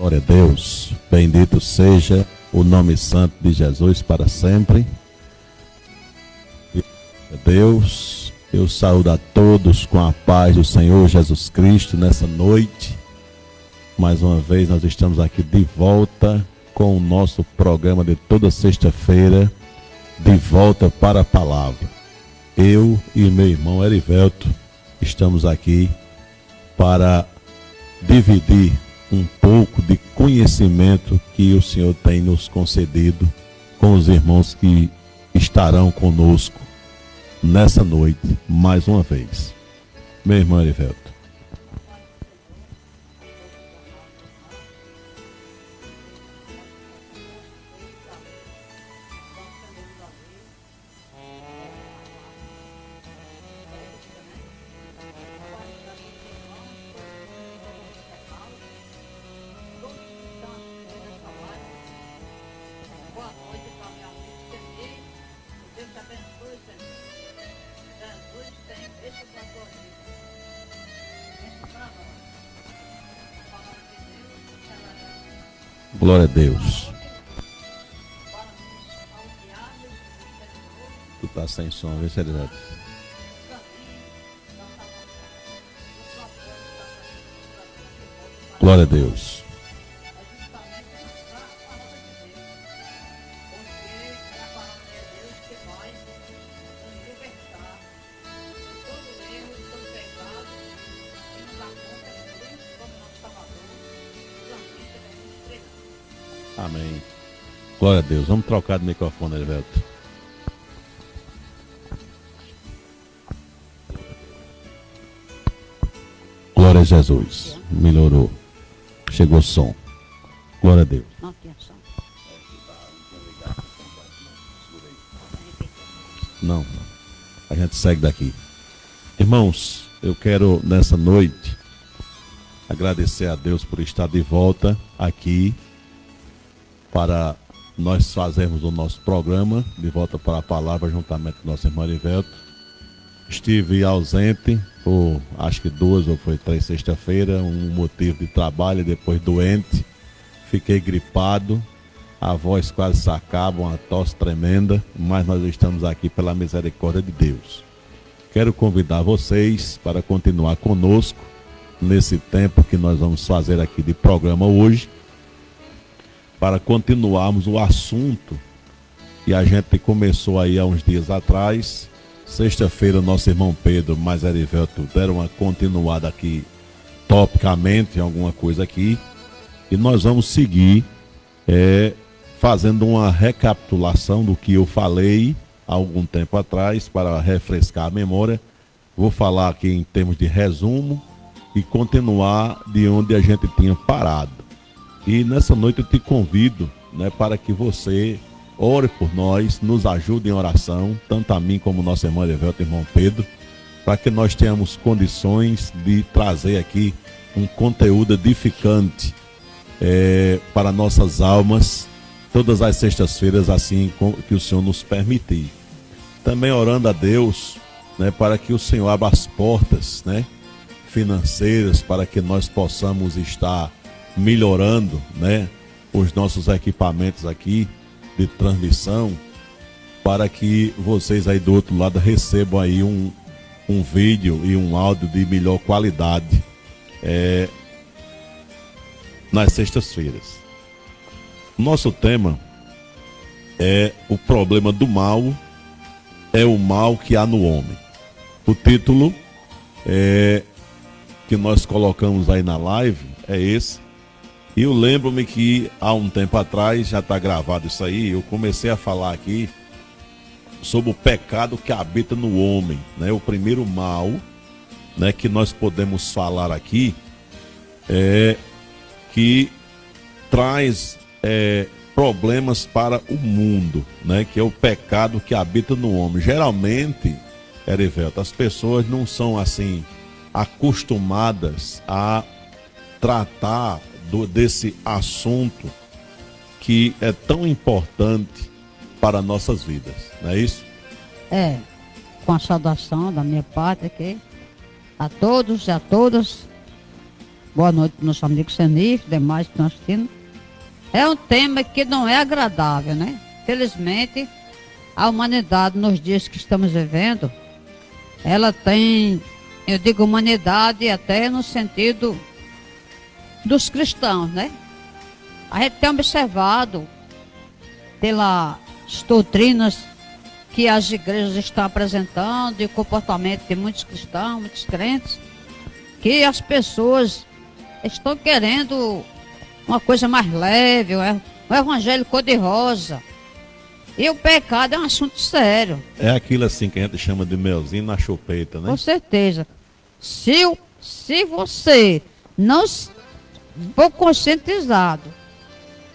Glória a Deus. Bendito seja o nome santo de Jesus para sempre. Deus, eu saúdo a todos com a paz do Senhor Jesus Cristo nessa noite. Mais uma vez nós estamos aqui de volta com o nosso programa de toda sexta-feira, de volta para a palavra. Eu e meu irmão Erivelto estamos aqui para dividir um pouco de conhecimento que o Senhor tem nos concedido com os irmãos que estarão conosco nessa noite mais uma vez. Meu irmão Erivelto. Glória a Deus. Tu tá sem som, vê se ele Glória a Deus. Amém. Glória a Deus. Vamos trocar de microfone, Alberto. Glória a Jesus. Melhorou. Chegou o som. Glória a Deus. Não. A gente segue daqui. Irmãos, eu quero nessa noite agradecer a Deus por estar de volta aqui para nós fazermos o nosso programa. De volta para a palavra juntamente com nosso irmão Ivelto. Estive ausente por acho que duas ou foi três sexta-feira, um motivo de trabalho, depois doente, fiquei gripado, a voz quase se uma tosse tremenda, mas nós estamos aqui pela misericórdia de Deus. Quero convidar vocês para continuar conosco nesse tempo que nós vamos fazer aqui de programa hoje para continuarmos o assunto que a gente começou aí há uns dias atrás. Sexta-feira, nosso irmão Pedro mais Erivelto deram uma continuada aqui, topicamente, em alguma coisa aqui. E nós vamos seguir é, fazendo uma recapitulação do que eu falei há algum tempo atrás, para refrescar a memória. Vou falar aqui em termos de resumo e continuar de onde a gente tinha parado. E nessa noite eu te convido né, para que você ore por nós, nos ajude em oração, tanto a mim como o nosso irmão Evelto e irmão Pedro, para que nós tenhamos condições de trazer aqui um conteúdo edificante é, para nossas almas, todas as sextas-feiras, assim que o Senhor nos permitir. Também orando a Deus né, para que o Senhor abra as portas né, financeiras para que nós possamos estar melhorando, né, os nossos equipamentos aqui de transmissão para que vocês aí do outro lado recebam aí um, um vídeo e um áudio de melhor qualidade é, nas sextas-feiras. Nosso tema é o problema do mal é o mal que há no homem. O título é, que nós colocamos aí na live é esse e eu lembro-me que há um tempo atrás, já está gravado isso aí, eu comecei a falar aqui sobre o pecado que habita no homem, né? O primeiro mal, né, que nós podemos falar aqui é que traz é, problemas para o mundo, né? Que é o pecado que habita no homem. Geralmente, Erivelto, as pessoas não são assim acostumadas a tratar do, desse assunto que é tão importante para nossas vidas, não é isso? É, com a saudação da minha parte aqui, a todos e a todas Boa noite para nosso amigo Senif, demais que estão assistindo. É um tema que não é agradável, né? Felizmente, a humanidade nos dias que estamos vivendo, ela tem, eu digo humanidade até no sentido dos cristãos, né? A gente tem observado pelas doutrinas que as igrejas estão apresentando e o comportamento de muitos cristãos, muitos crentes, que as pessoas estão querendo uma coisa mais leve, um evangelho cor-de-rosa. E o pecado é um assunto sério. É aquilo assim que a gente chama de melzinho na chupeta, né? Com certeza. Se, se você não for conscientizado.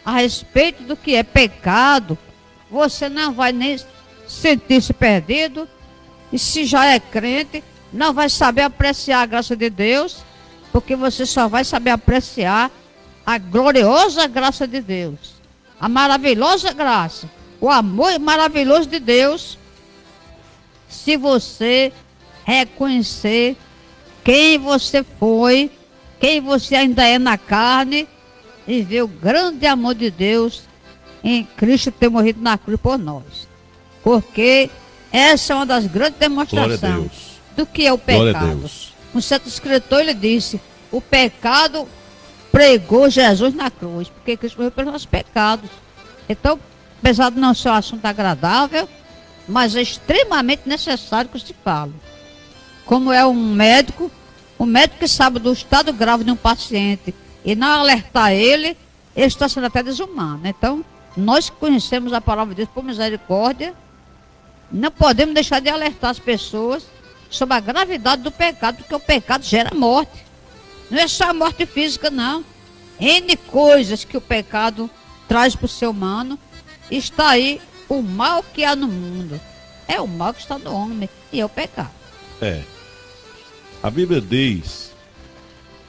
A respeito do que é pecado, você não vai nem sentir-se perdido. E se já é crente, não vai saber apreciar a graça de Deus, porque você só vai saber apreciar a gloriosa graça de Deus, a maravilhosa graça, o amor maravilhoso de Deus, se você reconhecer quem você foi, quem você ainda é na carne e ver o grande amor de Deus em Cristo ter morrido na cruz por nós. Porque essa é uma das grandes demonstrações do que é o pecado. Um certo escritor ele disse: o pecado pregou Jesus na cruz, porque Cristo morreu pelos nossos pecados. Então, apesar de não ser um assunto agradável, mas é extremamente necessário que se fale. Como é um médico, o médico que sabe do estado grave de um paciente e não alertar ele, ele está sendo até desumano. Então, nós que conhecemos a palavra de Deus por misericórdia, não podemos deixar de alertar as pessoas sobre a gravidade do pecado, porque o pecado gera morte. Não é só a morte física, não. N coisas que o pecado traz para o ser humano. Está aí o mal que há no mundo. É o mal que está no homem e é o pecado. É. A Bíblia diz,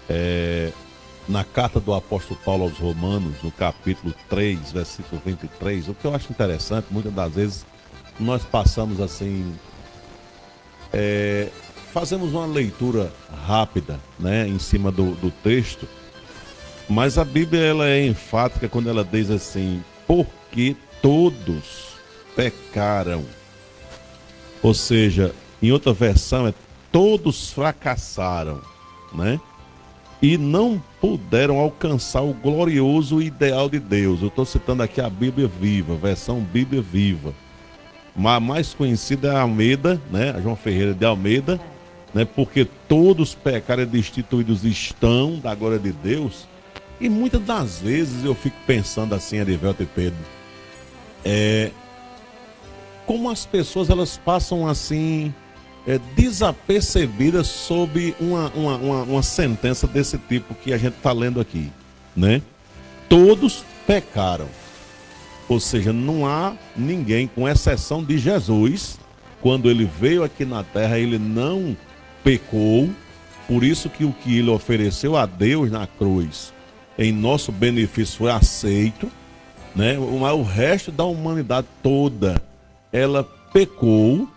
é, na carta do apóstolo Paulo aos Romanos, no capítulo 3, versículo 23, o que eu acho interessante, muitas das vezes nós passamos assim, é, fazemos uma leitura rápida, né, em cima do, do texto, mas a Bíblia ela é enfática quando ela diz assim, porque todos pecaram. Ou seja, em outra versão é todos fracassaram, né? E não puderam alcançar o glorioso ideal de Deus. Eu estou citando aqui a Bíblia Viva, versão Bíblia Viva. A mais conhecida é a Almeida, né? A João Ferreira de Almeida né? Porque todos pecaram e destituídos estão da glória de Deus. E muitas das vezes eu fico pensando assim, Arivelto e Pedro, é, como as pessoas elas passam assim é, desapercebidas sob uma, uma, uma, uma sentença desse tipo que a gente está lendo aqui, né? Todos pecaram. Ou seja, não há ninguém, com exceção de Jesus, quando ele veio aqui na terra, ele não pecou, por isso que o que ele ofereceu a Deus na cruz em nosso benefício foi aceito, né? O resto da humanidade toda, ela pecou,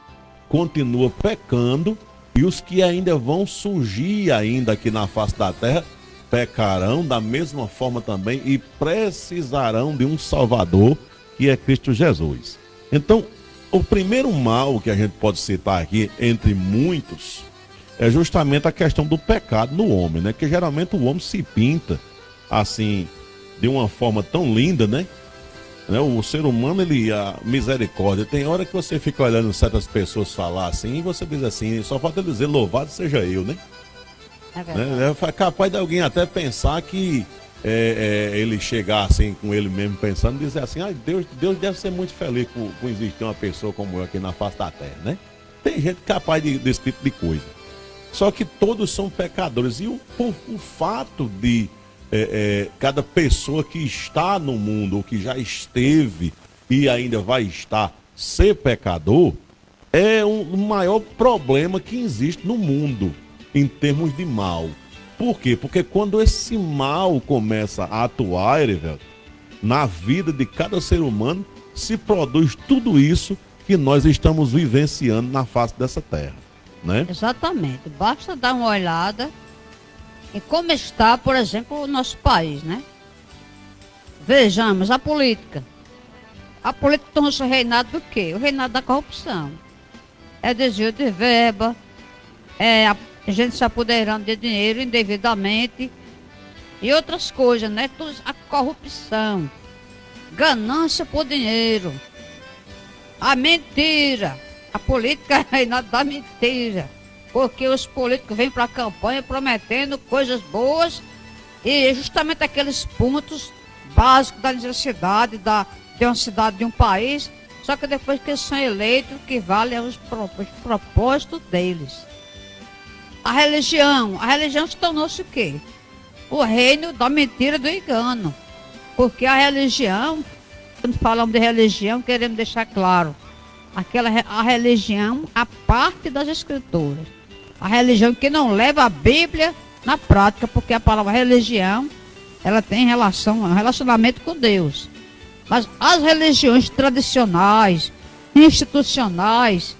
continua pecando e os que ainda vão surgir ainda aqui na face da terra pecarão da mesma forma também e precisarão de um Salvador que é Cristo Jesus. Então, o primeiro mal que a gente pode citar aqui, entre muitos, é justamente a questão do pecado no homem, né? Que geralmente o homem se pinta assim de uma forma tão linda, né? Né? O ser humano, ele, a misericórdia, tem hora que você fica olhando certas pessoas falar assim e você diz assim, só falta dizer louvado seja eu, né? É, né? é capaz de alguém até pensar que é, é, ele chegar assim com ele mesmo pensando, dizer assim, ah, Deus, Deus deve ser muito feliz com, com existir uma pessoa como eu aqui na face da terra, né? Tem gente capaz de, desse tipo de coisa. Só que todos são pecadores. E o, o, o fato de é, é, cada pessoa que está no mundo, ou que já esteve e ainda vai estar, ser pecador, é um, maior problema que existe no mundo em termos de mal. Por quê? Porque quando esse mal começa a atuar, Erivelto, na vida de cada ser humano, se produz tudo isso que nós estamos vivenciando na face dessa terra né? Exatamente. Basta dar uma olhada em como está, por exemplo, o nosso país, né? Vejamos a política. A política tornou-se reinado do quê? O reinado da corrupção. É desvio de verba, é a gente se apoderando de dinheiro indevidamente e outras coisas, né? A corrupção, ganância por dinheiro, a mentira. A política é reinado da mentira. Porque os políticos vêm para a campanha prometendo coisas boas e justamente aqueles pontos básicos da necessidade da, de uma cidade, de um país, só que depois que são eleitos, o que vale é os, os propósitos deles. A religião, a religião se tornou-se o quê? O reino da mentira do engano. Porque a religião, quando falamos de religião, queremos deixar claro, aquela a religião, a parte das escrituras. A religião que não leva a Bíblia na prática, porque a palavra religião, ela tem relação, um relacionamento com Deus. Mas as religiões tradicionais, institucionais,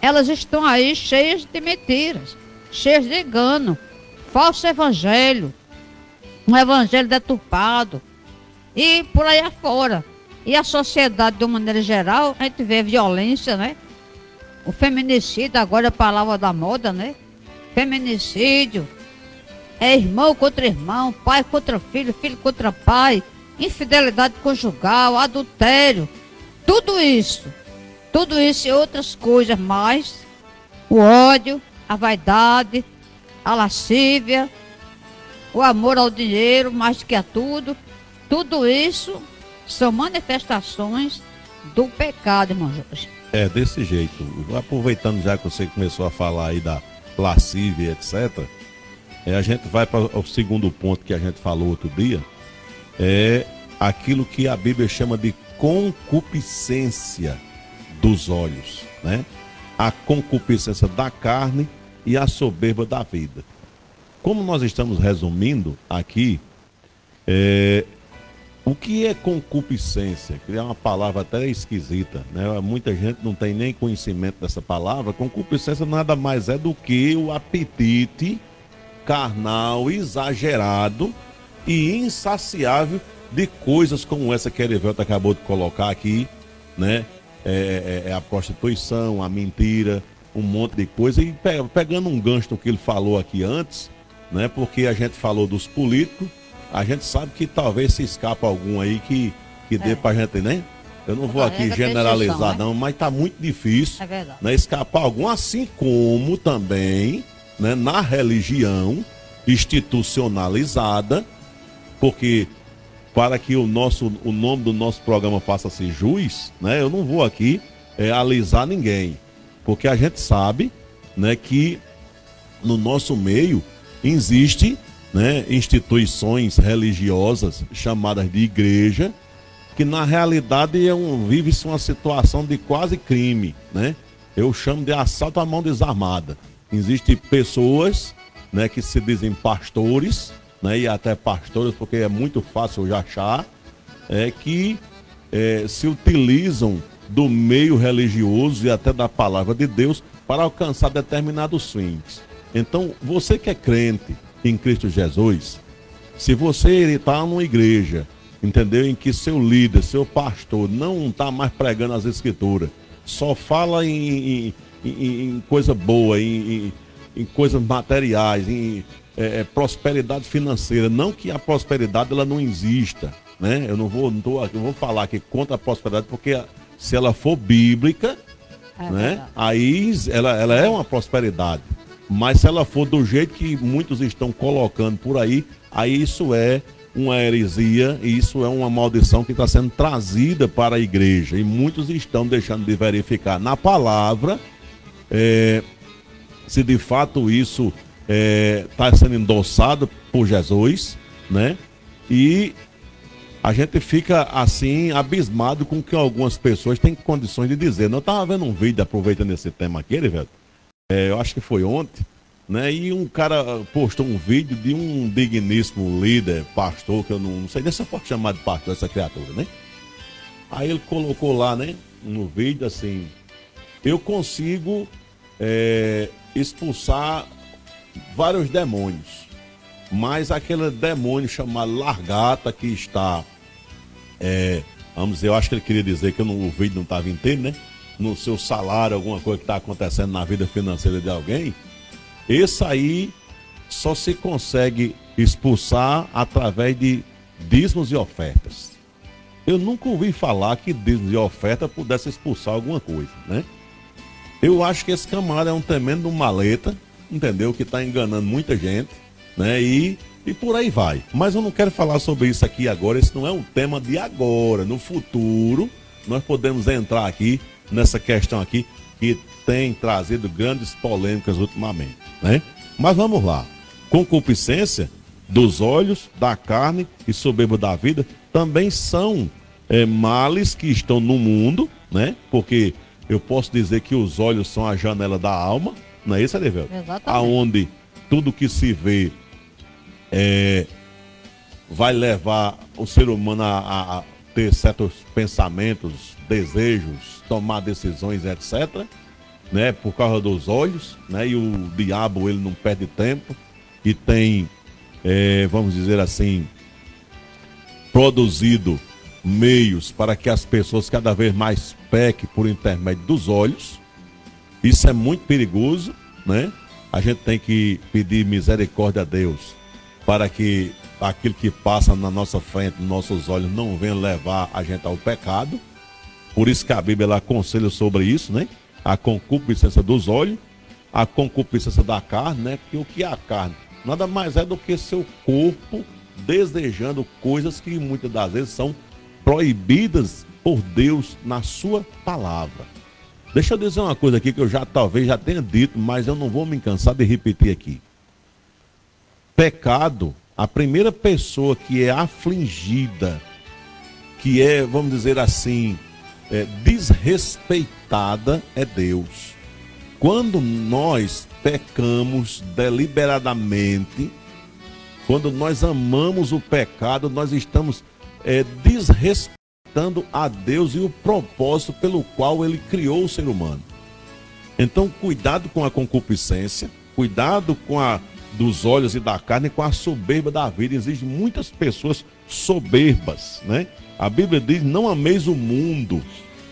elas estão aí cheias de mentiras, cheias de engano, falso evangelho, um evangelho deturpado e por aí afora. E a sociedade, de uma maneira geral, a gente vê violência, né? O feminicídio, agora é a palavra da moda, né? Feminicídio. É irmão contra irmão, pai contra filho, filho contra pai, infidelidade conjugal, adultério. Tudo isso. Tudo isso e outras coisas mais. O ódio, a vaidade, a lascívia, o amor ao dinheiro mais que a tudo. Tudo isso são manifestações do pecado, irmão Jorge. É, desse jeito. Aproveitando já que você começou a falar aí da lascívia, etc., é, a gente vai para o segundo ponto que a gente falou outro dia, é aquilo que a Bíblia chama de concupiscência dos olhos, né? A concupiscência da carne e a soberba da vida. Como nós estamos resumindo aqui, é, o que é concupiscência? Que é uma palavra até esquisita, né? Muita gente não tem nem conhecimento dessa palavra. Concupiscência nada mais é do que o apetite carnal exagerado e insaciável de coisas como essa que a Erivelta acabou de colocar aqui, né? É, é, é, a prostituição, a mentira, um monte de coisa. E pegando um gancho do que ele falou aqui antes, né? Porque a gente falou dos políticos a gente sabe que talvez se escapa algum aí que, que dê é. pra gente, né? Eu não vou aqui generalizar, né? não, mas tá muito difícil é né, escapar algum, assim como também né, na religião institucionalizada, porque para que o, nosso, o nome do nosso programa faça-se juiz, né, eu não vou aqui é, alisar ninguém, porque a gente sabe né, que no nosso meio existe né, instituições religiosas chamadas de igreja, que na realidade é um, vive-se uma situação de quase crime, né? Eu chamo de assalto à mão desarmada. Existem pessoas né, que se dizem pastores, né, e até pastores, porque é muito fácil de achar, é, que é, se utilizam do meio religioso e até da palavra de Deus para alcançar determinados fins. Então, você que é crente, em Cristo Jesus, se você está numa igreja, entendeu? Em que seu líder, seu pastor não está mais pregando as escrituras, só fala em, em, em, coisa boa, em, em, coisas materiais, em é, é, prosperidade financeira. Não que a prosperidade ela não exista, né? Eu não vou, não tô, eu vou falar aqui contra a prosperidade, porque se ela for bíblica, é né? Aí ela, ela é uma prosperidade. Mas se ela for do jeito que muitos estão colocando por aí, aí isso é uma heresia e isso é uma maldição que está sendo trazida para a igreja. E muitos estão deixando de verificar na palavra é, se de fato isso está é, tá sendo endossado por Jesus, né? E a gente fica assim abismado com o que algumas pessoas têm condições de dizer. Eu estava vendo um vídeo aproveitando esse tema aqui, velho é, eu acho que foi ontem, né? E um cara postou um vídeo de um digníssimo líder, pastor, que eu não, não sei nem se eu posso chamar de pastor essa criatura, né? Aí ele colocou lá, né, no vídeo assim, eu consigo é, expulsar vários demônios. mas aquele demônio chamado largata que está, é, vamos dizer, eu acho que ele queria dizer que não, o vídeo não estava inteiro, né? No seu salário, alguma coisa que está acontecendo na vida financeira de alguém, esse aí só se consegue expulsar através de dízimos e ofertas. Eu nunca ouvi falar que dízimos e oferta pudesse expulsar alguma coisa, né? Eu acho que esse camarada é um tremendo maleta, entendeu? Que está enganando muita gente, né? E, e por aí vai. Mas eu não quero falar sobre isso aqui agora, esse não é um tema de agora. No futuro, nós podemos entrar aqui nessa questão aqui que tem trazido grandes polêmicas ultimamente, né? Mas vamos lá. Concupiscência dos olhos, da carne e soberba da vida também são é, males que estão no mundo, né? Porque eu posso dizer que os olhos são a janela da alma, não é isso, Adevelto? Exatamente. Aonde tudo que se vê é, vai levar o ser humano a, a, ter certos pensamentos, desejos, tomar decisões, etc. Né, por causa dos olhos, né, e o diabo ele não perde tempo e tem, é, vamos dizer assim, produzido meios para que as pessoas cada vez mais pequem por intermédio dos olhos. Isso é muito perigoso, né? A gente tem que pedir misericórdia a Deus para que aquilo que passa na nossa frente, nos nossos olhos, não venha levar a gente ao pecado. Por isso que a Bíblia ela aconselha sobre isso, né? A concupiscência dos olhos, a concupiscência da carne, né? Porque o que é a carne? Nada mais é do que seu corpo desejando coisas que muitas das vezes são proibidas por Deus na sua palavra. Deixa eu dizer uma coisa aqui que eu já talvez já tenha dito, mas eu não vou me cansar de repetir aqui. Pecado, a primeira pessoa que é afligida, que é, vamos dizer assim, é, desrespeitada é Deus. Quando nós pecamos deliberadamente, quando nós amamos o pecado, nós estamos é, desrespeitando a Deus e o propósito pelo qual ele criou o ser humano. Então, cuidado com a concupiscência, cuidado com a dos olhos e da carne, com a soberba da vida. Existem muitas pessoas soberbas, né? A Bíblia diz: não ameis o mundo,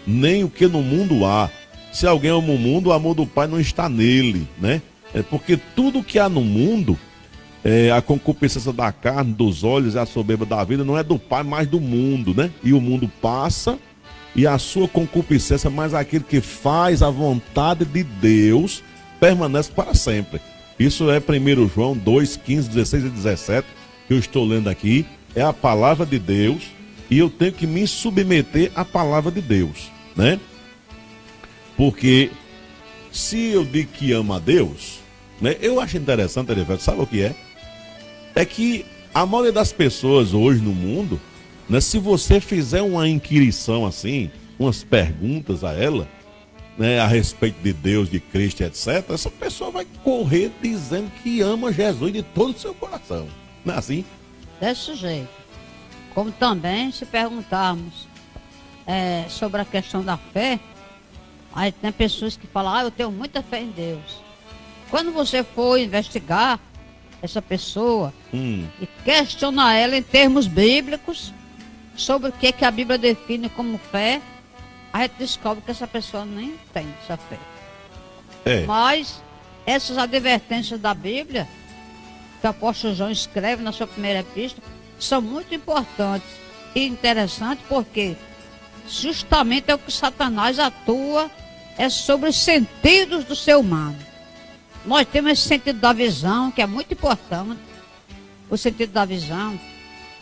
nem o que no mundo há. Se alguém ama o mundo, o amor do Pai não está nele, né? É porque tudo que há no mundo é, a concupiscência da carne, dos olhos e a soberba da vida não é do Pai, mas do mundo, né? E o mundo passa e a sua concupiscência, mas aquele que faz a vontade de Deus permanece para sempre. Isso é 1 João 2, 15, 16 e 17, que eu estou lendo aqui. É a palavra de Deus e eu tenho que me submeter à palavra de Deus, né? Porque se eu digo que amo a Deus, né? Eu acho interessante, Erivelto, sabe o que é? é que a maioria das pessoas hoje no mundo, né, se você fizer uma inquirição assim, umas perguntas a ela, né, a respeito de Deus, de Cristo, etc., essa pessoa vai correr dizendo que ama Jesus de todo o seu coração. Não é assim? Desse jeito. Como também, se perguntarmos é, sobre a questão da fé, aí tem pessoas que falam, ah, eu tenho muita fé em Deus. Quando você for investigar, essa pessoa hum. e questionar ela em termos bíblicos sobre o que, que a Bíblia define como fé, a gente descobre que essa pessoa nem tem essa fé. É. Mas essas advertências da Bíblia, que o apóstolo João escreve na sua primeira epístola, são muito importantes e interessantes porque justamente é o que Satanás atua é sobre os sentidos do ser humano. Nós temos esse sentido da visão, que é muito importante. O sentido da visão.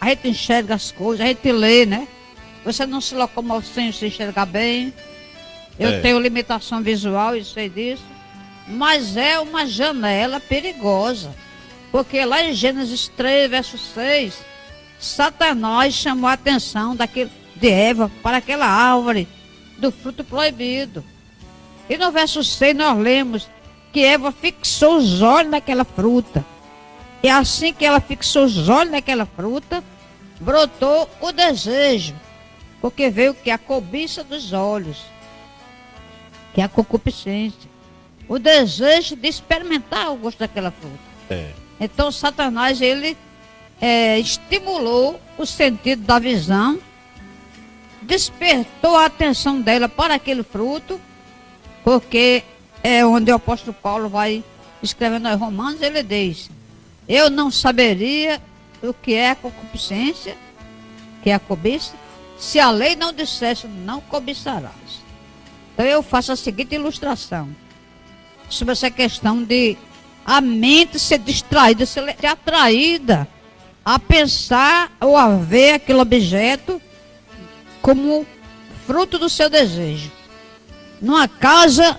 A gente enxerga as coisas, a gente lê, né? Você não se locomove sem se enxergar bem. Eu é. tenho limitação visual, e sei disso. Mas é uma janela perigosa. Porque lá em Gênesis 3, verso 6, Satanás chamou a atenção daquele, de Eva para aquela árvore do fruto proibido. E no verso 6 nós lemos que Eva fixou os olhos naquela fruta. E assim que ela fixou os olhos naquela fruta, brotou o desejo. Porque veio que a cobiça dos olhos, que é a concupiscência. O desejo de experimentar o gosto daquela fruta. É. Então Satanás ele é, estimulou o sentido da visão, despertou a atenção dela para aquele fruto, porque é onde o apóstolo Paulo vai escrevendo aos Romanos, ele diz: Eu não saberia o que é a concupiscência, que é a cobiça, se a lei não dissesse não cobiçarás. Então eu faço a seguinte ilustração sobre essa questão de a mente ser distraída, ser atraída a pensar ou a ver aquele objeto como fruto do seu desejo. Numa casa,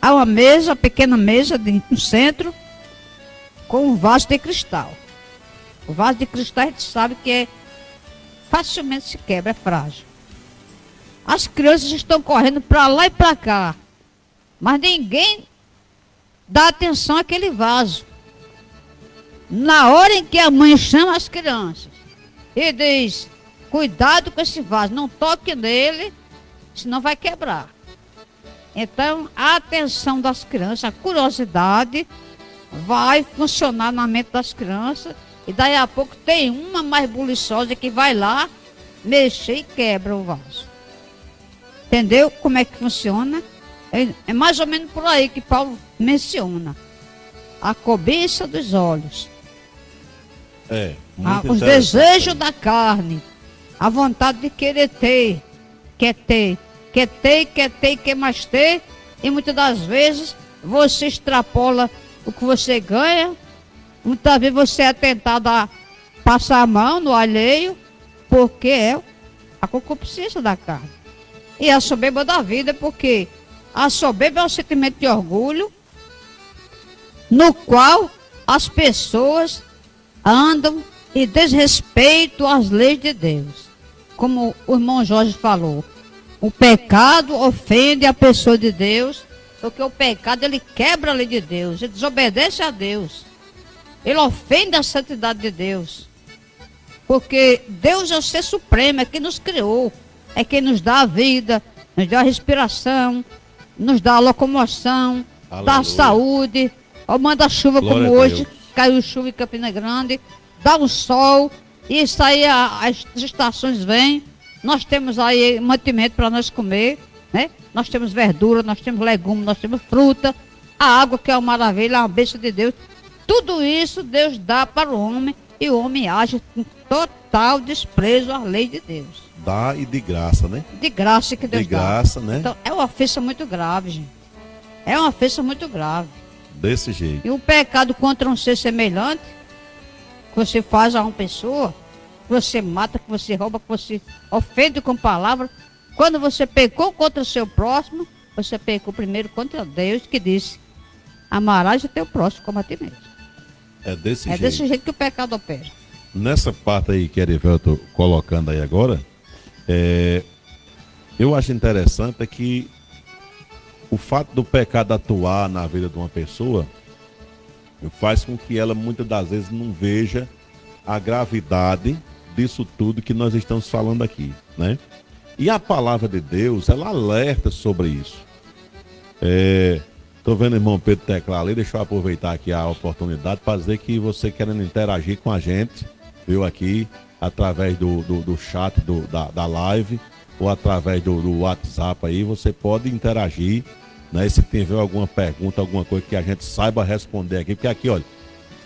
há uma mesa, uma pequena mesa de, no centro, com um vaso de cristal. O vaso de cristal a gente sabe que é facilmente se quebra, é frágil. As crianças estão correndo para lá e para cá, mas ninguém dá atenção àquele vaso. Na hora em que a mãe chama as crianças e diz: Cuidado com esse vaso, não toque nele, senão vai quebrar. Então, a atenção das crianças, a curiosidade vai funcionar na mente das crianças e daí a pouco tem uma mais buliçosa que vai lá mexer e quebra o vaso. Entendeu como é que funciona? É, é mais ou menos por aí que Paulo menciona. A cobiça dos olhos. É. A, os desejos da carne. A vontade de querer ter. Quer ter. Quer ter, quer ter, quer mais ter. E muitas das vezes você extrapola o que você ganha. Muitas vezes você é tentado a passar a mão no alheio. Porque é a concupiscência da carne. E a soberba da vida, porque a soberba é um sentimento de orgulho, no qual as pessoas andam e desrespeitam as leis de Deus. Como o irmão Jorge falou, o pecado ofende a pessoa de Deus, porque o pecado ele quebra a lei de Deus, ele desobedece a Deus. Ele ofende a santidade de Deus. Porque Deus é o ser supremo, é quem nos criou, é quem nos dá a vida, nos dá a respiração, nos dá a locomoção, Aleluia. dá a saúde, ó, manda chuva Glória como hoje, caiu chuva em Campina Grande, dá o sol, e isso aí a, as estações vêm, nós temos aí mantimento para nós comer, né? Nós temos verdura, nós temos legumes, nós temos fruta, a água que é uma maravilha, é uma bênção de Deus. Tudo isso Deus dá para o homem e o homem age com total desprezo à lei de Deus. Dá e de graça, né? De graça que Deus de dá. De graça, né? Então, é uma ofensa muito grave, gente. É uma ofensa muito grave. Desse jeito. E o pecado contra um ser semelhante, que você faz a uma pessoa, que você mata, que você rouba, que você ofende com palavras. Quando você pecou contra o seu próximo, você pecou primeiro contra Deus, que disse: Amarás o teu próximo como a ti mesmo. É desse é jeito. É desse jeito que o pecado opera. Nessa parte aí que Erivelto colocando aí agora, é, eu acho interessante é que o fato do pecado atuar na vida de uma pessoa faz com que ela muitas das vezes não veja a gravidade disso tudo que nós estamos falando aqui, né? E a palavra de Deus, ela alerta sobre isso. É, tô vendo o irmão Pedro Teclar ali, deixa eu aproveitar aqui a oportunidade para dizer que você querendo interagir com a gente, viu aqui, através do, do, do chat do, da, da live ou através do, do, WhatsApp aí, você pode interagir, né? Se tiver alguma pergunta, alguma coisa que a gente saiba responder aqui, porque aqui, olha,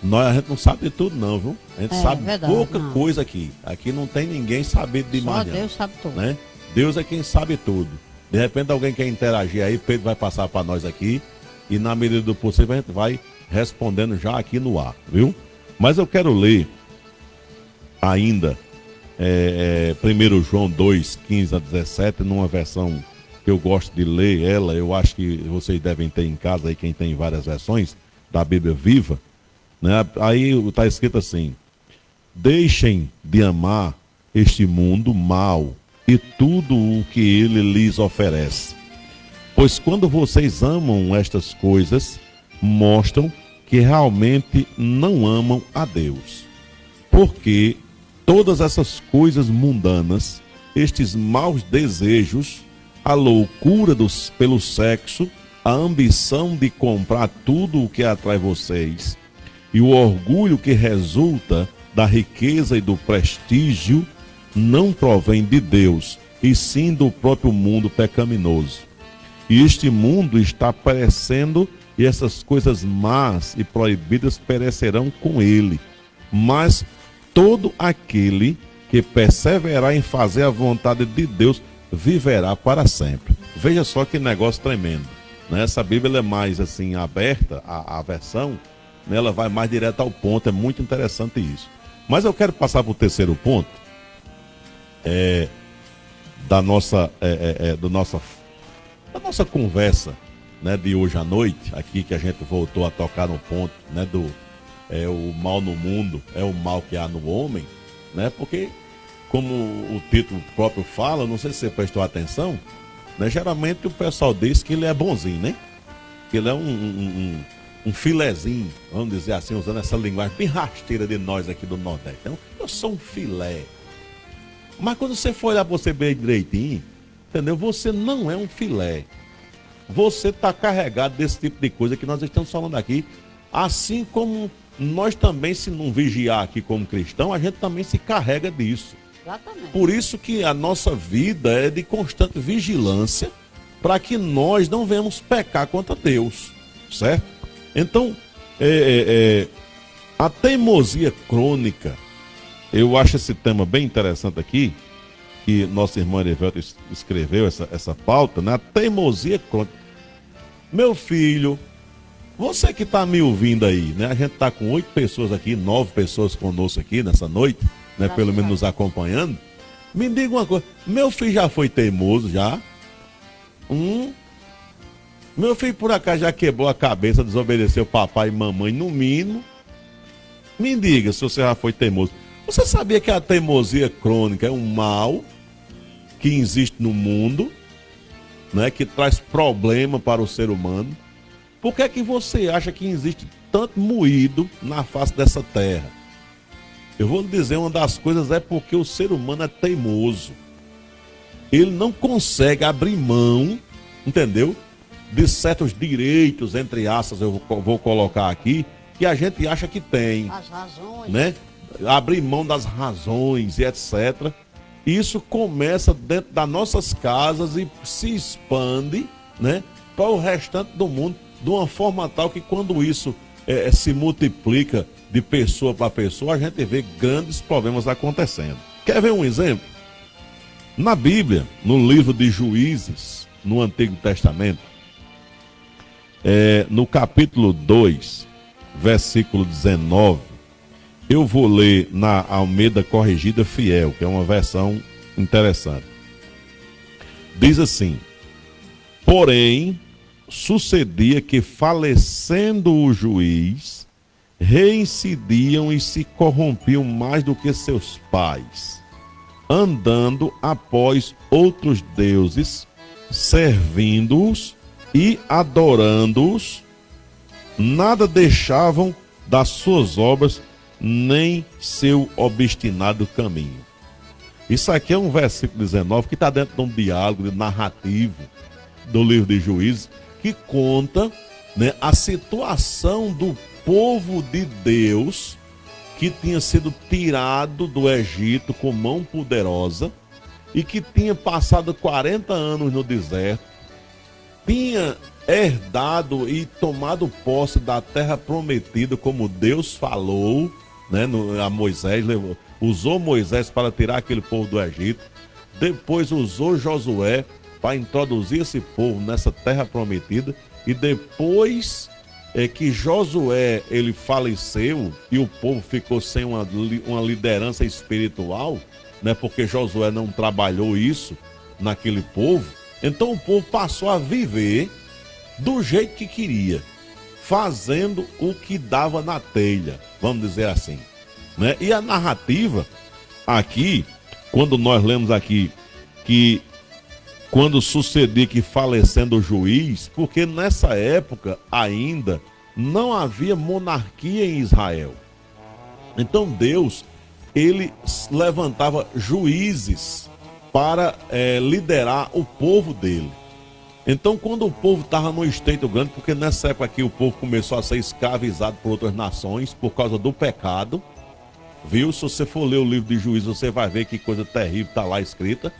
nós a gente não sabe de tudo não, viu? A gente é, sabe verdade, pouca não. coisa aqui. Aqui não tem ninguém sabendo de mais. Só Deus sabe tudo. Né? Deus é quem sabe tudo. De repente alguém quer interagir aí, Pedro vai passar para nós aqui e na medida do possível a gente vai respondendo já aqui no ar, viu? Mas eu quero ler ainda é, é, 1 João 2, 15 a 17, numa versão que eu gosto de ler ela, eu acho que vocês devem ter em casa aí, quem tem várias versões da Bíblia Viva, né? Aí está escrito assim: Deixem de amar este mundo mal e tudo o que ele lhes oferece. Pois quando vocês amam estas coisas, mostram que realmente não amam a Deus. Porque todas essas coisas mundanas, estes maus desejos, a loucura dos, pelo sexo, a ambição de comprar tudo o que atrai vocês, e o orgulho que resulta da riqueza e do prestígio não provém de Deus, e sim do próprio mundo pecaminoso. E este mundo está perecendo e essas coisas más e proibidas perecerão com ele. Mas todo aquele que perseverar em fazer a vontade de Deus viverá para sempre. Veja só que negócio tremendo. Né? Essa Bíblia é mais assim aberta, a, a versão, né? ela vai mais direto ao ponto, é muito interessante isso. Mas eu quero passar para o terceiro ponto é, da nossa, é, é, é, do nossa, da nossa conversa né, de hoje à noite, aqui que a gente voltou a tocar no ponto né, do é, o mal no mundo é o mal que há no homem, né? Porque como o título próprio fala, não sei se você prestou atenção, né? Geralmente o pessoal diz que ele é bonzinho, né? Que ele é um, um, um, um filezinho, vamos dizer assim, usando essa linguagem bem rasteira de nós aqui do Nordeste. Então, eu sou um filé. Mas quando você for olhar você bem direitinho, entendeu? Você não é um filé. Você está carregado desse tipo de coisa que nós estamos falando aqui, assim como nós também, se não vigiar aqui como cristão, a gente também se carrega disso. Exatamente. Por isso que a nossa vida é de constante vigilância para que nós não venhamos pecar contra Deus, certo? Então, é, é, é, a teimosia crônica, eu acho esse tema bem interessante aqui, que nossa irmã Erivelto escreveu essa, essa pauta, né? A teimosia crônica. Meu filho, você que está me ouvindo aí, né? A gente está com oito pessoas aqui, nove pessoas conosco aqui nessa noite né, pelo menos nos acompanhando, me diga uma coisa, meu filho já foi teimoso já? Um, meu filho por acaso já quebrou a cabeça, desobedeceu papai e mamãe no mínimo? Me diga se você já foi teimoso. Você sabia que a teimosia crônica é um mal que existe no mundo, né, que traz problema para o ser humano? Por que é que você acha que existe tanto moído na face dessa terra? Eu vou lhe dizer, uma das coisas é porque o ser humano é teimoso. Ele não consegue abrir mão, entendeu? De certos direitos, entre aspas, eu vou colocar aqui, que a gente acha que tem. As razões. Né? Abrir mão das razões e etc. Isso começa dentro das nossas casas e se expande, né? Para o restante do mundo, de uma forma tal que quando isso é, se multiplica de pessoa para pessoa, a gente vê grandes problemas acontecendo. Quer ver um exemplo? Na Bíblia, no livro de Juízes, no Antigo Testamento, é, no capítulo 2, versículo 19, eu vou ler na Almeida Corrigida Fiel, que é uma versão interessante. Diz assim: Porém, sucedia que falecendo o juiz, reincidiam e se corrompiam mais do que seus pais, andando após outros deuses, servindo-os e adorando-os, nada deixavam das suas obras, nem seu obstinado caminho. Isso aqui é um versículo 19 que está dentro de um diálogo de narrativo do livro de Juízes, que conta né, a situação do povo de Deus que tinha sido tirado do Egito com mão poderosa e que tinha passado 40 anos no deserto, tinha herdado e tomado posse da terra prometida, como Deus falou né, no, a Moisés, levou, usou Moisés para tirar aquele povo do Egito, depois usou Josué para introduzir esse povo nessa terra prometida, e depois é que Josué ele faleceu e o povo ficou sem uma, uma liderança espiritual, né? Porque Josué não trabalhou isso naquele povo. Então o povo passou a viver do jeito que queria, fazendo o que dava na telha, vamos dizer assim, né? E a narrativa aqui, quando nós lemos aqui que quando sucedia que falecendo o juiz, porque nessa época ainda não havia monarquia em Israel. Então Deus, ele levantava juízes para é, liderar o povo dele. Então, quando o povo estava no estreito grande, porque nessa época aqui o povo começou a ser escravizado por outras nações por causa do pecado, viu? Se você for ler o livro de Juízo, você vai ver que coisa terrível está lá escrita.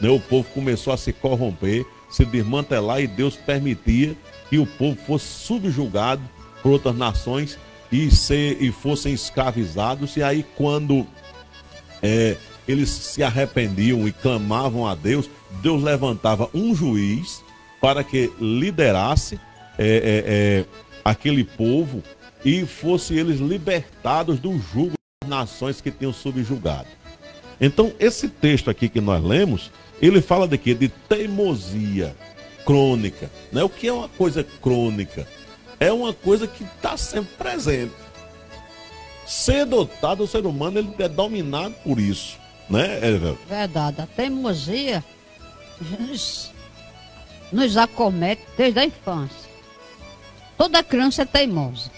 Né? O povo começou a se corromper, se desmantelar e Deus permitia que o povo fosse subjugado por outras nações e, ser, e fossem escravizados. E aí, quando é, eles se arrependiam e clamavam a Deus, Deus levantava um juiz para que liderasse é, é, é, aquele povo e fosse eles libertados do jugo das nações que tinham subjugado. Então, esse texto aqui que nós lemos, ele fala de quê? De teimosia crônica. Né? O que é uma coisa crônica? É uma coisa que está sempre presente. Ser dotado, o ser humano ele é dominado por isso. Né? Verdade. A teimosia nos acomete desde a infância. Toda criança é teimosa.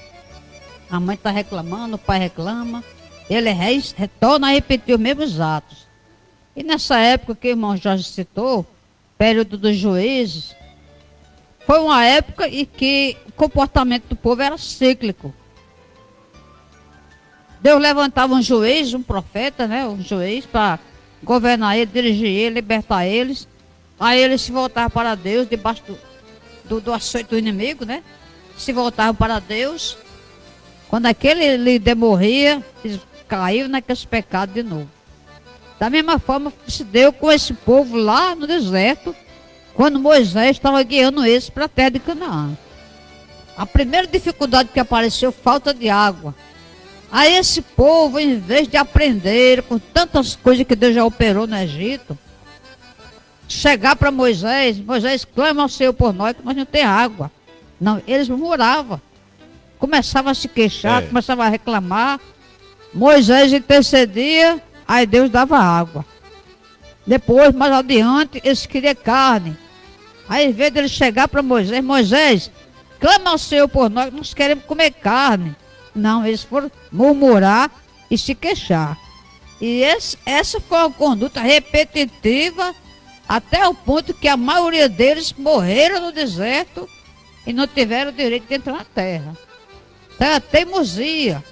A mãe está reclamando, o pai reclama, ele retorna a repetir os mesmos atos. E nessa época que o irmão Jorge citou, período dos juízes, foi uma época em que o comportamento do povo era cíclico. Deus levantava um juiz, um profeta, né, um juiz para governar ele, dirigir ele, libertar eles. Aí eles se voltavam para Deus, debaixo do, do, do açoite do inimigo, né? Se voltavam para Deus. Quando aquele líder morria, eles caíram naqueles pecados de novo. Da mesma forma se deu com esse povo lá no deserto, quando Moisés estava guiando eles para a terra de Canaã. A primeira dificuldade que apareceu, falta de água. Aí esse povo, em vez de aprender com tantas coisas que Deus já operou no Egito, chegar para Moisés, Moisés clama ao Senhor por nós, que nós não tem água. Não, eles murmuravam. Começavam a se queixar, é. começavam a reclamar. Moisés intercedia, aí Deus dava água. Depois, mais adiante, eles queriam carne. Aí, em vez de ele chegar para Moisés, Moisés, clama ao Senhor por nós, nós queremos comer carne. Não, eles foram murmurar e se queixar. E esse, essa foi uma conduta repetitiva até o ponto que a maioria deles morreram no deserto e não tiveram o direito de entrar na terra. Então, a teimosia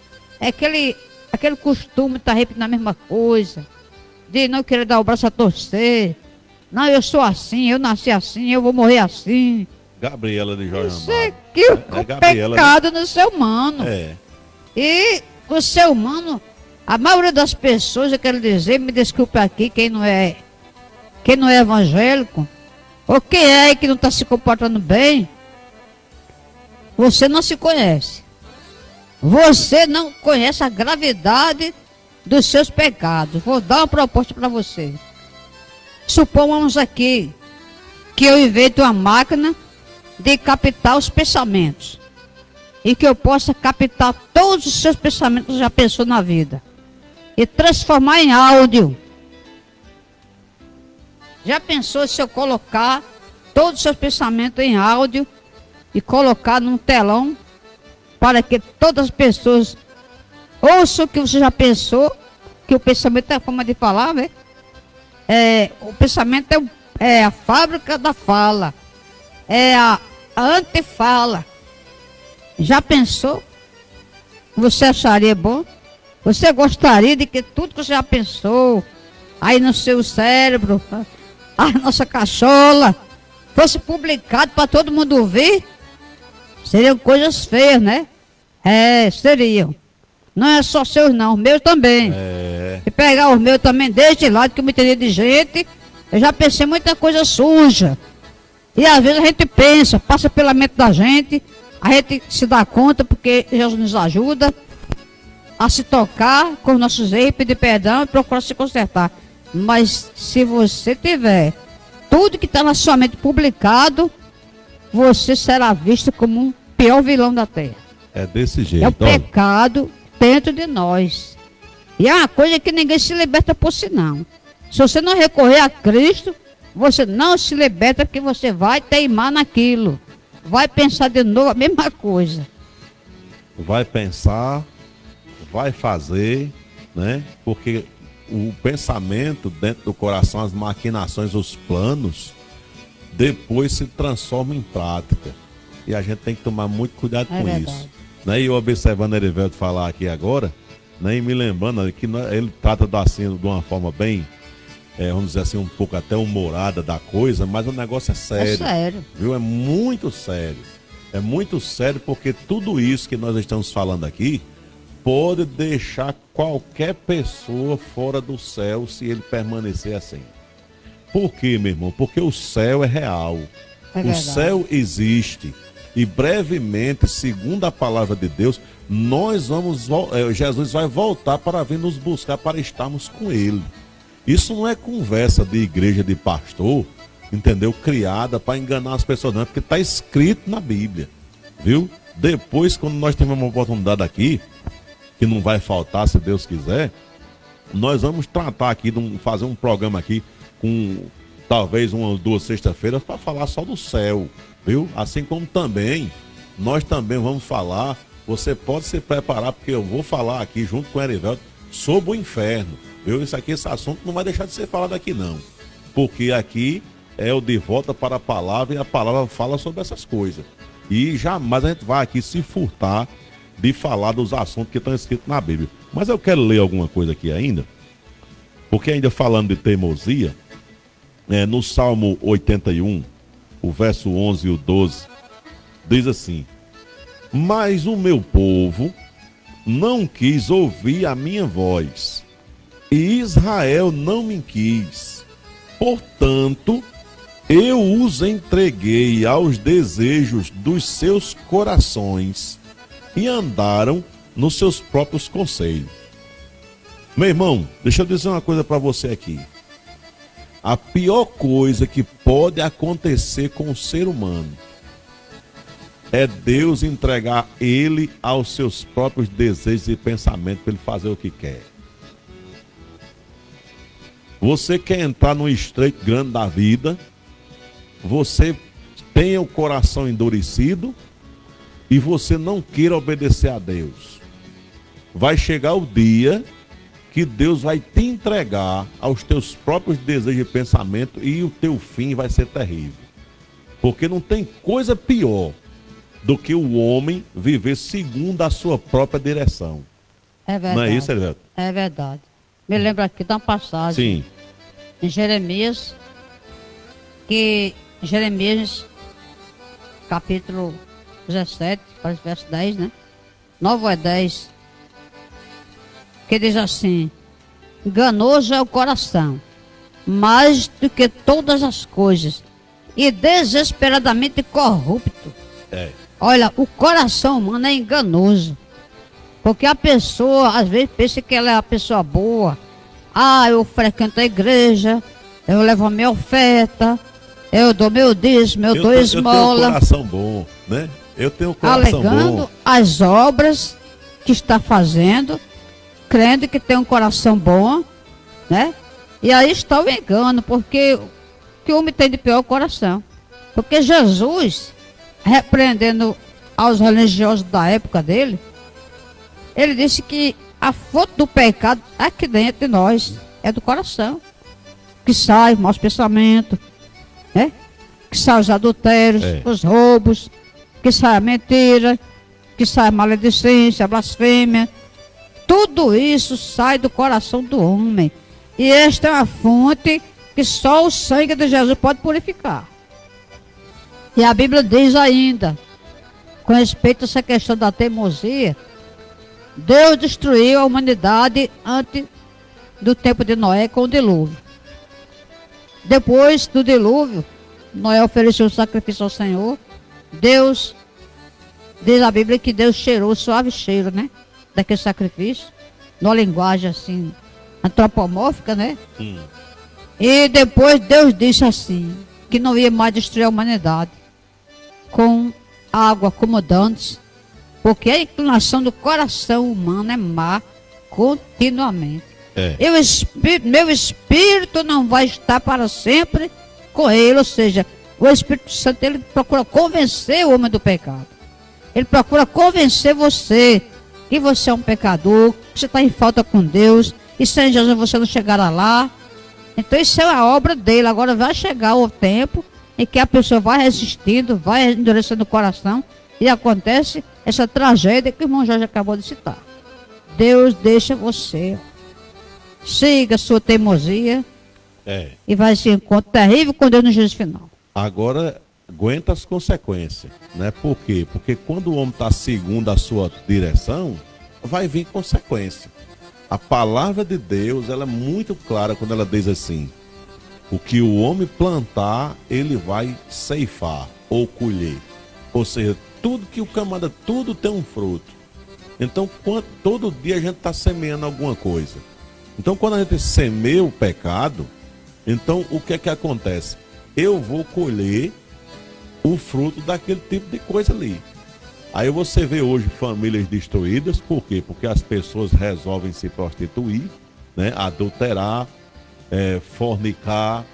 é aquele, aquele costume de estar repetindo a mesma coisa, de não querer dar o braço a torcer. Não, eu sou assim, eu nasci assim, eu vou morrer assim. Gabriela de Jorge Isso é que é, o é pecado no ser humano. É. E o ser humano, a maioria das pessoas, eu quero dizer, me desculpe aqui, quem não é quem não é evangélico, ou quem é que não está se comportando bem, você não se conhece. Você não conhece a gravidade dos seus pecados. Vou dar uma proposta para você. Supomos aqui que eu invento uma máquina de captar os pensamentos. E que eu possa captar todos os seus pensamentos que já pensou na vida. E transformar em áudio. Já pensou se eu colocar todos os seus pensamentos em áudio e colocar num telão para que todas as pessoas ouçam o que você já pensou, que o pensamento é a forma de falar, né? É, o pensamento é, é, a fábrica da fala, é a, a antefala. Já pensou? Você acharia bom? Você gostaria de que tudo que você já pensou aí no seu cérebro, a nossa cachola fosse publicado para todo mundo ouvir, seriam coisas feias, né? É, seriam. Não é só seus não, os meus também. É. E pegar os meus também desde lá, que eu me entendi de gente, eu já pensei muita coisa suja. E às vezes a gente pensa, passa pela mente da gente, a gente se dá conta porque Jesus nos ajuda a se tocar com os nossos erros, pedir perdão e procurar se consertar. Mas se você tiver tudo que está na sua mente publicado, você será visto como um pior vilão da terra. É desse jeito. É o pecado dentro de nós. E é uma coisa que ninguém se liberta por si, não. Se você não recorrer a Cristo, você não se liberta porque você vai teimar naquilo. Vai pensar de novo a mesma coisa. Vai pensar, vai fazer, né? Porque o pensamento dentro do coração, as maquinações, os planos, depois se transforma em prática. E a gente tem que tomar muito cuidado é com verdade. isso. Né? E eu observando Erivelto falar aqui agora, né? e me lembrando que ele trata do assim de uma forma bem, é, vamos dizer assim, um pouco até humorada da coisa, mas o negócio é sério. É sério. Viu? É muito sério. É muito sério porque tudo isso que nós estamos falando aqui pode deixar qualquer pessoa fora do céu se ele permanecer assim. Por quê, meu irmão? Porque o céu é real. É o céu existe. E brevemente, segundo a palavra de Deus, nós vamos eh, Jesus vai voltar para vir nos buscar para estarmos com ele. Isso não é conversa de igreja de pastor, entendeu? Criada para enganar as pessoas, não, é porque está escrito na Bíblia, viu? Depois, quando nós tivermos uma oportunidade aqui, que não vai faltar, se Deus quiser, nós vamos tratar aqui, fazer um programa aqui com talvez uma duas sexta-feiras para falar só do céu, viu? Assim como também nós também vamos falar. Você pode se preparar porque eu vou falar aqui junto com o Erivelto sobre o inferno. Viu? Isso aqui, esse assunto não vai deixar de ser falado aqui não, porque aqui é o de volta para a palavra e a palavra fala sobre essas coisas. E jamais a gente vai aqui se furtar de falar dos assuntos que estão escritos na Bíblia. Mas eu quero ler alguma coisa aqui ainda, porque ainda falando de teimosia, é, no Salmo 81, o verso 11 e o 12, diz assim: Mas o meu povo não quis ouvir a minha voz, e Israel não me quis. Portanto, eu os entreguei aos desejos dos seus corações e andaram nos seus próprios conselhos. Meu irmão, deixa eu dizer uma coisa para você aqui. A pior coisa que pode acontecer com o ser humano é Deus entregar ele aos seus próprios desejos e pensamentos para ele fazer o que quer. Você quer entrar num estreito grande da vida, você tem o coração endurecido e você não queira obedecer a Deus. Vai chegar o dia que Deus vai te entregar aos teus próprios desejos e pensamentos e o teu fim vai ser terrível. Porque não tem coisa pior do que o homem viver segundo a sua própria direção. É verdade. Não é isso, Elivelto? É verdade. Me lembro aqui de uma passagem Sim. em Jeremias, que Jeremias, capítulo 17, parece verso 10, né? 9 é 10 que diz assim: enganoso é o coração, mais do que todas as coisas, e desesperadamente corrupto. É. Olha, o coração humano é enganoso. Porque a pessoa, às vezes, pensa que ela é uma pessoa boa. Ah, eu frequento a igreja, eu levo a minha oferta, eu dou meu dízimo, eu, eu dou esmola. Eu tenho um coração bom, né? Eu tenho um coração Alegando bom. as obras que está fazendo crendo que tem um coração bom, né? E aí está o engano, porque o que o homem tem de pior é o coração. Porque Jesus, repreendendo aos religiosos da época dele, ele disse que a fonte do pecado é aqui dentro de nós, é do coração. Que sai maus pensamentos, né? Que sai os adultérios, é. os roubos, que sai a mentira, que sai a maledicência, a blasfêmia, tudo isso sai do coração do homem. E esta é uma fonte que só o sangue de Jesus pode purificar. E a Bíblia diz ainda, com respeito a essa questão da teimosia, Deus destruiu a humanidade antes do tempo de Noé com o dilúvio. Depois do dilúvio, Noé ofereceu o sacrifício ao Senhor. Deus, diz a Bíblia que Deus cheirou suave cheiro, né? daquele sacrifício, numa linguagem assim, antropomórfica, né? Hum. E depois Deus disse assim, que não ia mais destruir a humanidade com água acomodante, porque a inclinação do coração humano é má continuamente. É. Eu, meu espírito não vai estar para sempre com ele, ou seja, o Espírito Santo ele procura convencer o homem do pecado. Ele procura convencer você que você é um pecador, que você está em falta com Deus, e sem Jesus você não chegará lá. Então isso é a obra dele. Agora vai chegar o tempo em que a pessoa vai resistindo, vai endurecendo o coração e acontece essa tragédia que o irmão Jorge acabou de citar. Deus deixa você. Siga sua teimosia. É. E vai se encontrar terrível com Deus no juízo final. Agora, aguenta as consequências, né? Por quê? Porque quando o homem está segundo a sua direção, vai vir consequência. A palavra de Deus, ela é muito clara quando ela diz assim: o que o homem plantar, ele vai ceifar ou colher. Ou seja, tudo que o camarada, tudo tem um fruto. Então, quando, todo dia a gente está semeando alguma coisa. Então, quando a gente semeia o pecado, então o que é que acontece? Eu vou colher o fruto daquele tipo de coisa ali. Aí você vê hoje famílias destruídas, por quê? Porque as pessoas resolvem se prostituir, né? adulterar, é, fornicar,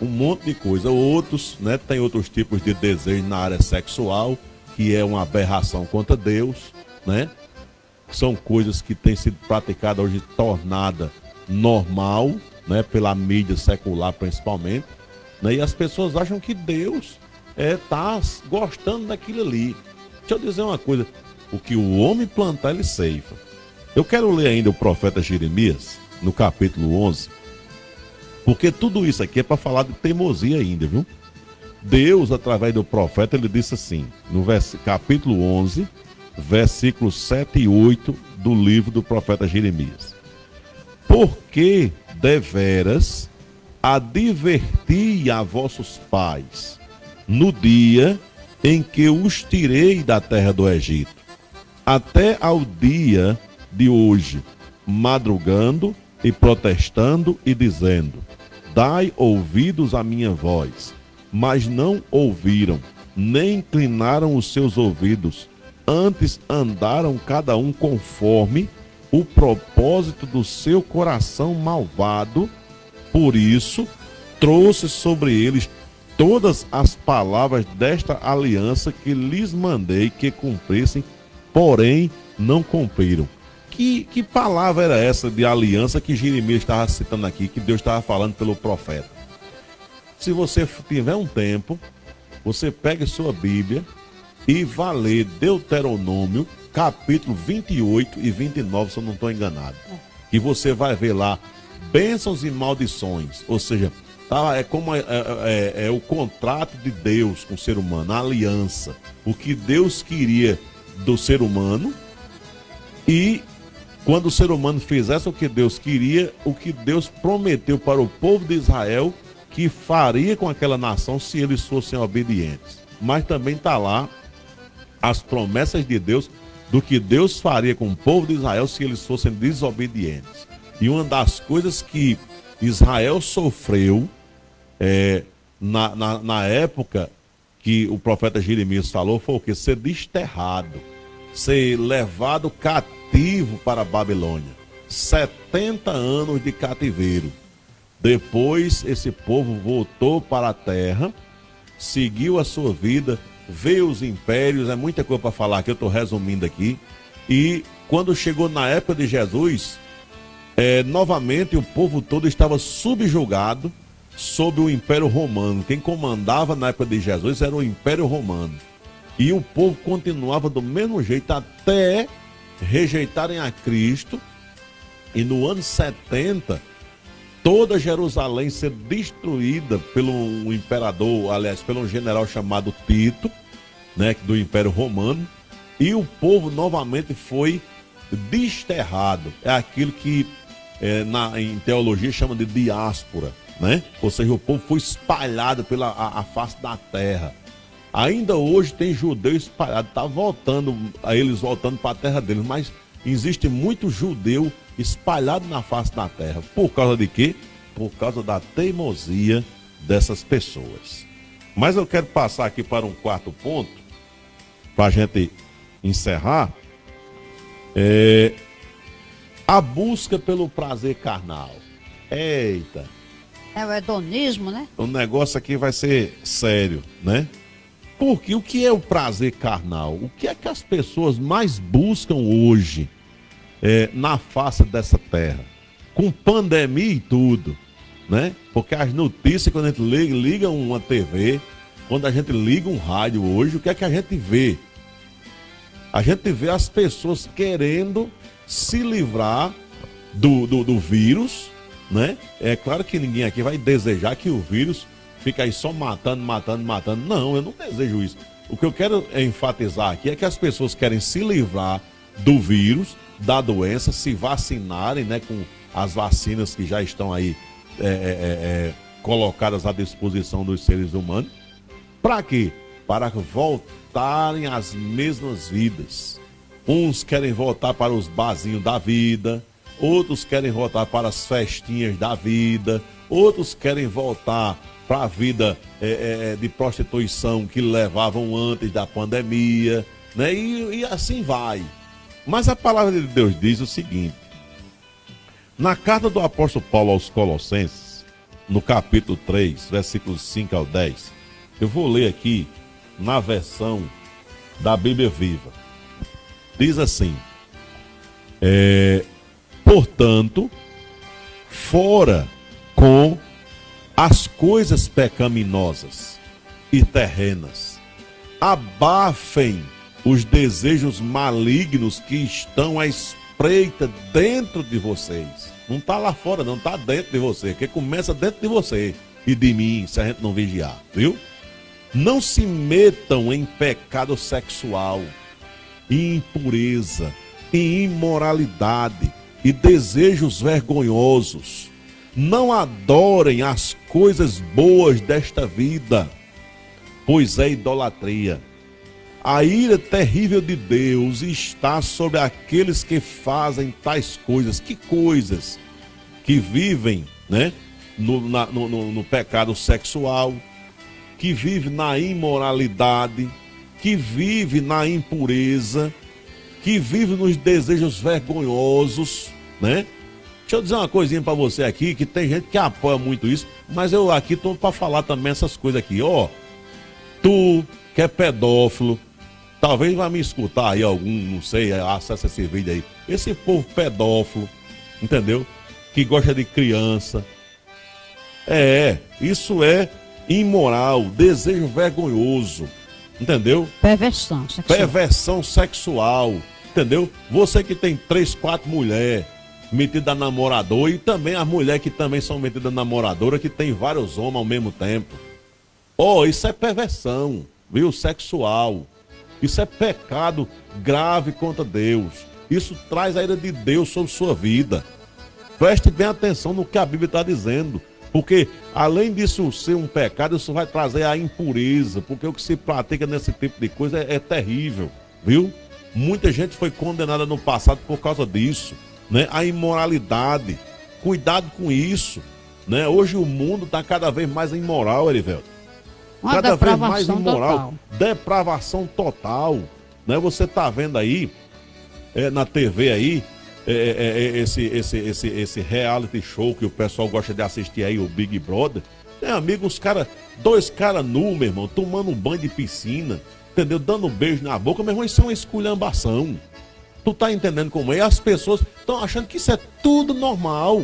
um monte de coisa. Outros, né, tem outros tipos de desejo na área sexual, que é uma aberração contra Deus, né? São coisas que têm sido praticadas hoje tornada normal, né, pela mídia secular principalmente, né? E as pessoas acham que Deus é tá gostando daquilo ali. Deixa eu dizer uma coisa, o que o homem plantar ele ceifa. Eu quero ler ainda o profeta Jeremias, no capítulo 11, porque tudo isso aqui é para falar de teimosia ainda, viu? Deus, através do profeta, ele disse assim, no capítulo 11, versículos 7 e 8 do livro do profeta Jeremias. Porque deveras adverti a vossos pais no dia em que os tirei da terra do Egito, até ao dia de hoje, madrugando e protestando e dizendo: Dai ouvidos à minha voz mas não ouviram, nem inclinaram os seus ouvidos, antes andaram cada um conforme o propósito do seu coração malvado. Por isso, trouxe sobre eles todas as palavras desta aliança que lhes mandei que cumprissem, porém não cumpriram. Que, que palavra era essa de aliança que Jeremias estava citando aqui, que Deus estava falando pelo profeta? Se você tiver um tempo, você pegue sua Bíblia e vá ler Deuteronômio, capítulo 28 e 29, se eu não estou enganado. E você vai ver lá bênçãos e maldições. Ou seja, tá, é como é, é, é, é o contrato de Deus com o ser humano, a aliança. O que Deus queria do ser humano e quando o ser humano fizesse o que Deus queria, o que Deus prometeu para o povo de Israel que faria com aquela nação se eles fossem obedientes. Mas também está lá as promessas de Deus do que Deus faria com o povo de Israel se eles fossem desobedientes. E uma das coisas que Israel sofreu é, na, na, na época que o profeta Jeremias falou foi o que? Ser desterrado, ser levado cativo para a Babilônia. 70 anos de cativeiro. Depois esse povo voltou para a terra, seguiu a sua vida, veio os impérios, é muita coisa para falar que eu estou resumindo aqui. E quando chegou na época de Jesus, é, novamente o povo todo estava subjugado sob o Império Romano. Quem comandava na época de Jesus era o Império Romano. E o povo continuava do mesmo jeito até rejeitarem a Cristo. E no ano 70, toda Jerusalém ser destruída pelo imperador, aliás, pelo general chamado Tito, né, do Império Romano, e o povo novamente foi desterrado. É aquilo que é, na, em teologia chama de diáspora, né? Ou seja, o povo foi espalhado pela a, a face da terra. Ainda hoje tem judeu espalhado, tá voltando, a eles voltando para a terra deles, mas existe muito judeu espalhado na face da terra. Por causa de quê? Por causa da teimosia dessas pessoas. Mas eu quero passar aqui para um quarto ponto, para a gente encerrar. É a busca pelo prazer carnal. Eita! É o hedonismo, né? O negócio aqui vai ser sério, né? Porque o que é o prazer carnal? O que é que as pessoas mais buscam hoje? é, na face dessa terra, com pandemia e tudo, né? Porque as notícias, quando a gente liga, liga uma TV, quando a gente liga um rádio hoje, o que é que a gente vê? A gente vê as pessoas querendo se livrar do, do, do vírus, né? É claro que ninguém aqui vai desejar que o vírus fique aí só matando, matando, matando. Não, eu não desejo isso. O que eu quero enfatizar aqui é que as pessoas querem se livrar do vírus, da doença, se vacinarem, né, com as vacinas que já estão aí é, é, é, é colocadas à disposição dos seres humanos. Para quê? Para voltarem às mesmas vidas. Uns querem voltar para os barzinhos da vida, outros querem voltar para as festinhas da vida, outros querem voltar para a vida é, é, é, de prostituição que levavam antes da pandemia, né? E, e assim vai. Mas a palavra de Deus diz o seguinte: na carta do apóstolo Paulo aos Colossenses, no capítulo 3, versículos 5 ao 10, eu vou ler aqui na versão da Bíblia Viva. Diz assim: é, portanto, fora com as coisas pecaminosas e terrenas, abafem os desejos malignos que estão à espreita dentro de vocês. Não está lá fora, não está dentro de você, que começa dentro de você e de mim, se a gente não vigiar, viu? Não se metam em pecado sexual, impureza, em imoralidade e desejos vergonhosos. Não adorem as coisas boas desta vida, pois é idolatria. A ira terrível de Deus está sobre aqueles que fazem tais coisas. Que coisas? Que vivem né, no, na, no, no, no pecado sexual, que vive na imoralidade, que vive na impureza, que vive nos desejos vergonhosos, né? Deixa eu dizer uma coisinha para você aqui, que tem gente que apoia muito isso, mas eu aqui tô para falar também essas coisas aqui, ó. Tu que é pedófilo, talvez vai me escutar aí algum, não sei, acessa esse vídeo aí. Esse povo pedófilo, entendeu? Que gosta de criança. É, isso é imoral, desejo vergonhoso, entendeu? Perversão sexual. Perversão sexual, entendeu? Você que tem três, quatro mulheres metida namorador e também as mulheres que também são metidas namoradora que tem vários homens ao mesmo tempo. Oh, isso é perversão, viu? Sexual. Isso é pecado grave contra Deus. Isso traz a ira de Deus sobre sua vida. Preste bem atenção no que a Bíblia está dizendo. Porque além disso ser um pecado, isso vai trazer a impureza. Porque o que se pratica nesse tipo de coisa é, é terrível, viu? Muita gente foi condenada no passado por causa disso né? A imoralidade. Cuidado com isso, né? Hoje o mundo está cada vez mais imoral, Erivelto. cada vez mais imoral, total. depravação total, né? Você tá vendo aí é, na TV aí é, é, é, esse, esse, esse, esse reality show que o pessoal gosta de assistir aí, o Big Brother. É, amigo, os caras, dois caras nu, meu irmão, tomando um banho de piscina, entendeu? Dando um beijo na boca, meu irmão, isso é uma esculhambação. Tu tá entendendo como é? E as pessoas estão achando que isso é tudo normal.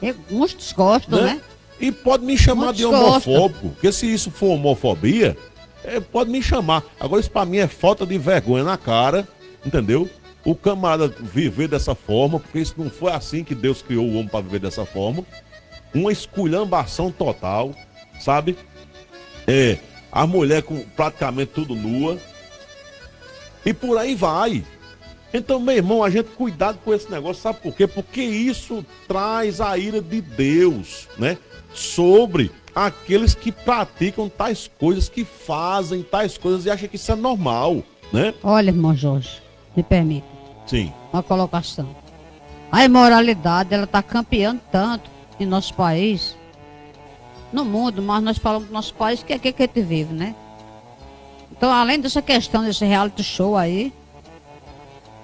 É, muitos gostam, né? né? E pode me chamar muitos de homofóbico. Gostam. Porque se isso for homofobia, é, pode me chamar. Agora, isso pra mim é falta de vergonha na cara, entendeu? O camarada viver dessa forma, porque isso não foi assim que Deus criou o homem para viver dessa forma. Uma esculhambação total, sabe? É, a mulher com praticamente tudo nua. E por aí vai. Então, meu irmão, a gente cuidado com esse negócio, sabe por quê? Porque isso traz a ira de Deus, né? Sobre aqueles que praticam tais coisas, que fazem tais coisas e acham que isso é normal, né? Olha, irmão Jorge, me permita. Sim. Uma colocação. A imoralidade, ela está campeando tanto em nosso país, no mundo, mas nós falamos do nosso país, que é aqui que a gente vive, né? Então, além dessa questão desse reality show aí,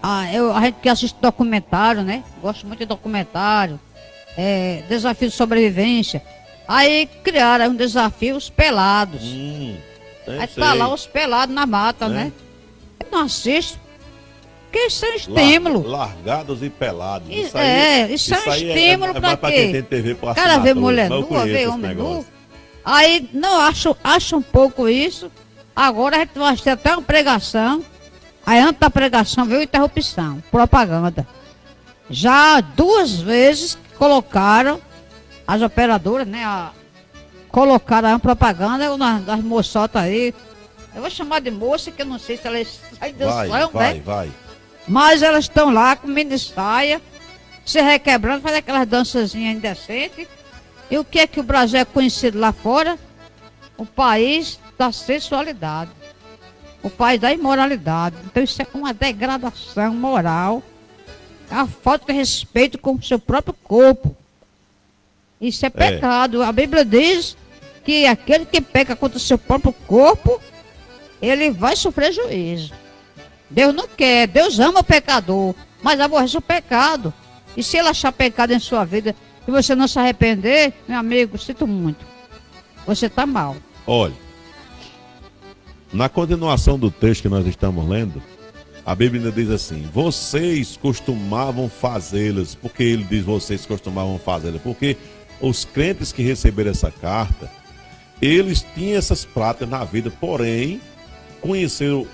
ah, eu, a gente que assiste documentário, né? Gosto muito de documentário. É, desafio de sobrevivência. Aí criaram um desafio os pelados. Hum, Aí tá lá os pelados na mata, é. né? Eu não assisto. Porque isso é um estímulo. largados e pelados. Isso é, isso, isso é um estímulo é, é, para quê? Quem tem TV Cara, ver mulher nua, ver homem nu. Aí, não, acho, acho um pouco isso. Agora a gente vai ter até uma pregação. Aí antes da pregação veio interrupção, propaganda. Já duas vezes colocaram as operadoras, né? A, colocaram uma propaganda das, das moçotas aí. Eu vou chamar de moça, que eu não sei se saem dançando, vai, vai, né? vai. Mas elas estão lá com mini saia, se requebrando, fazendo aquelas dançazinhas indecentes. E o que é que o Brasil é conhecido lá fora? O país da sensualidade. O país da imoralidade. Então isso é uma degradação moral. É a falta de respeito com o seu próprio corpo. Isso é, é pecado. A Bíblia diz que aquele que peca contra o seu próprio corpo, ele vai sofrer juízo. Deus não quer, Deus ama o pecador, mas aborrece o pecado. E se ele achar pecado em sua vida e você não se arrepender, meu amigo, sinto muito. Você está mal. Olha, na continuação do texto que nós estamos lendo, a Bíblia diz assim: vocês costumavam fazê-las, porque ele diz vocês costumavam fazê-las, porque os crentes que receberam essa carta, eles tinham essas práticas na vida, porém, conheceram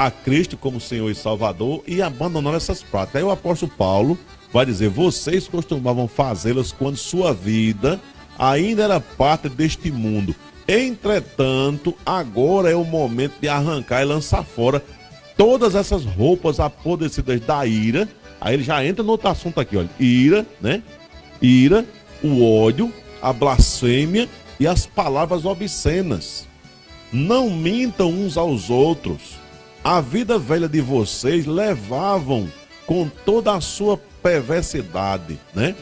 a Cristo como Senhor e Salvador e abandonaram essas práticas. Aí o apóstolo Paulo vai dizer: vocês costumavam fazê-las quando sua vida ainda era parte deste mundo. Entretanto, agora é o momento de arrancar e lançar fora todas essas roupas apodrecidas da ira. Aí ele já entra no outro assunto aqui, olha. Ira, né? Ira, o ódio, a blasfêmia e as palavras obscenas. Não mintam uns aos outros. A vida velha de vocês levavam com toda a sua perversidade, né?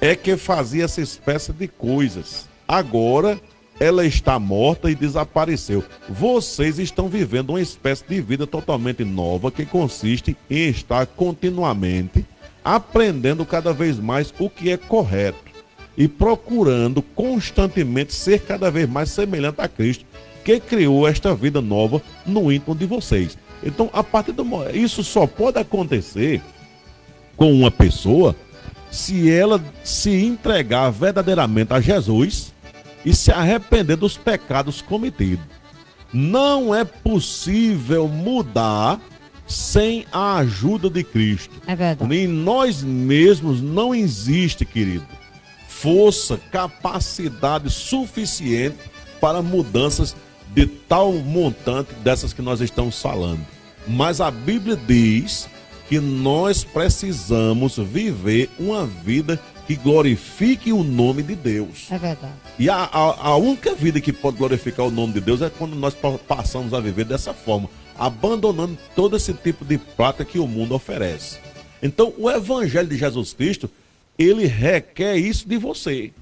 É que fazia essa espécie de coisas. Agora ela está morta e desapareceu. Vocês estão vivendo uma espécie de vida totalmente nova que consiste em estar continuamente aprendendo cada vez mais o que é correto e procurando constantemente ser cada vez mais semelhante a Cristo, que criou esta vida nova no íntimo de vocês. Então, a partir do isso só pode acontecer com uma pessoa se ela se entregar verdadeiramente a Jesus e se arrepender dos pecados cometidos. Não é possível mudar sem a ajuda de Cristo. É verdade. Em nós mesmos não existe, querido, força, capacidade suficiente para mudanças de tal montante dessas que nós estamos falando. Mas a Bíblia diz que nós precisamos viver uma vida que glorifique o nome de Deus. É verdade. E a, a, a única vida que pode glorificar o nome de Deus é quando nós passamos a viver dessa forma abandonando todo esse tipo de prática que o mundo oferece. Então, o evangelho de Jesus Cristo, ele requer isso de você.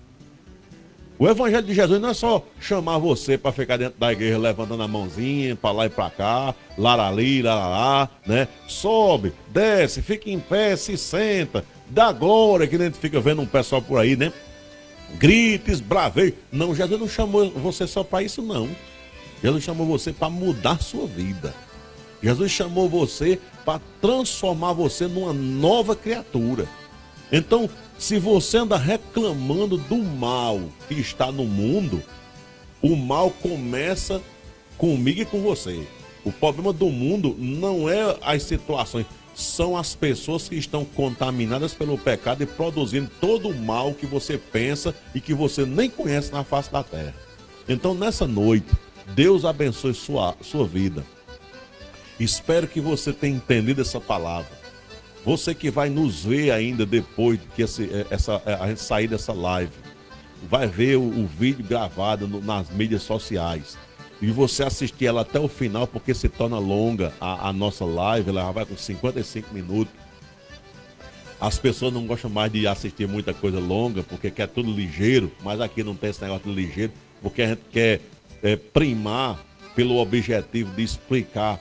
O evangelho de Jesus não é só chamar você para ficar dentro da igreja levantando a mãozinha para lá e para cá, larali, larará, né? Sobe, desce, fica em pé, se senta, dá glória, que gente fica vendo um pessoal por aí, né? Grites, bravei. Não, Jesus não chamou você só para isso, não. Jesus chamou você para mudar sua vida. Jesus chamou você para transformar você numa nova criatura. Então, se você anda reclamando do mal que está no mundo, o mal começa comigo e com você. O problema do mundo não é as situações, são as pessoas que estão contaminadas pelo pecado e produzindo todo o mal que você pensa e que você nem conhece na face da terra. Então, nessa noite, Deus abençoe sua, sua vida. Espero que você tenha entendido essa palavra. Você que vai nos ver ainda depois que esse, é, essa, é, a gente sair dessa live, vai ver o, o vídeo gravado no, nas mídias sociais. E você assistir ela até o final, porque se torna longa a, a nossa live, ela vai com 55 minutos. As pessoas não gostam mais de assistir muita coisa longa, porque quer tudo ligeiro, mas aqui não tem esse negócio de ligeiro, porque a gente quer é, primar pelo objetivo de explicar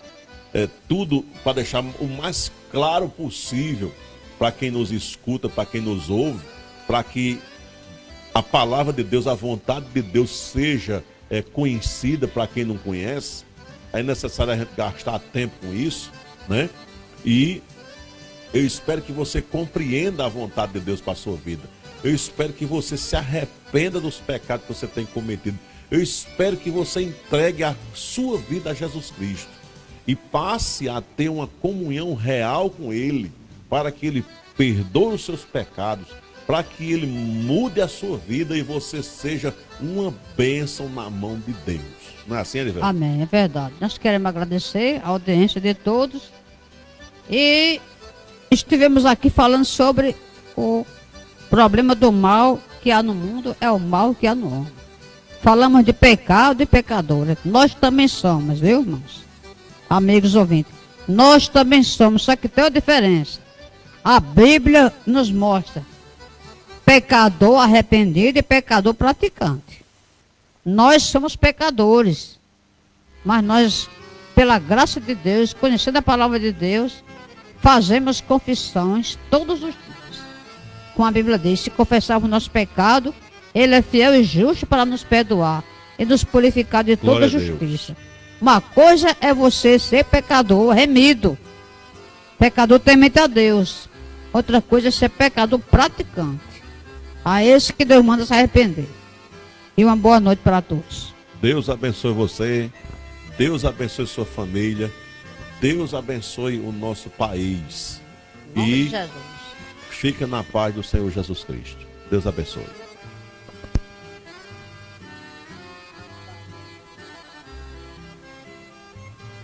é, tudo para deixar o mais claro possível para quem nos escuta, para quem nos ouve, para que a palavra de Deus, a vontade de Deus seja é, conhecida para quem não conhece. É necessário a gente gastar tempo com isso. né? E eu espero que você compreenda a vontade de Deus para a sua vida. Eu espero que você se arrependa dos pecados que você tem cometido. Eu espero que você entregue a sua vida a Jesus Cristo e passe a ter uma comunhão real com Ele, para que Ele perdoe os seus pecados, para que Ele mude a sua vida e você seja uma bênção na mão de Deus. Não é assim, Elivelto? Amém, é verdade. Nós queremos agradecer a audiência de todos e estivemos aqui falando sobre o problema do mal que há no mundo, é o mal que há no homem. Falamos de pecado e pecadores. Nós também somos, viu, irmãos? Amigos ouvintes. Nós também somos, só que tem uma diferença. A Bíblia nos mostra pecador arrependido e pecador praticante. Nós somos pecadores, mas nós, pela graça de Deus, conhecendo a palavra de Deus, fazemos confissões todos os dias. Como a Bíblia diz, se confessarmos nosso pecado, Ele é fiel e justo para nos perdoar e nos purificar de toda justiça. Uma coisa é você ser pecador remido, pecador temente a Deus. Outra coisa é ser pecador praticante. A esse que Deus manda se arrepender. E uma boa noite para todos. Deus abençoe você. Deus abençoe sua família. Deus abençoe o nosso país. e fica na paz do Senhor Jesus Cristo. Deus abençoe.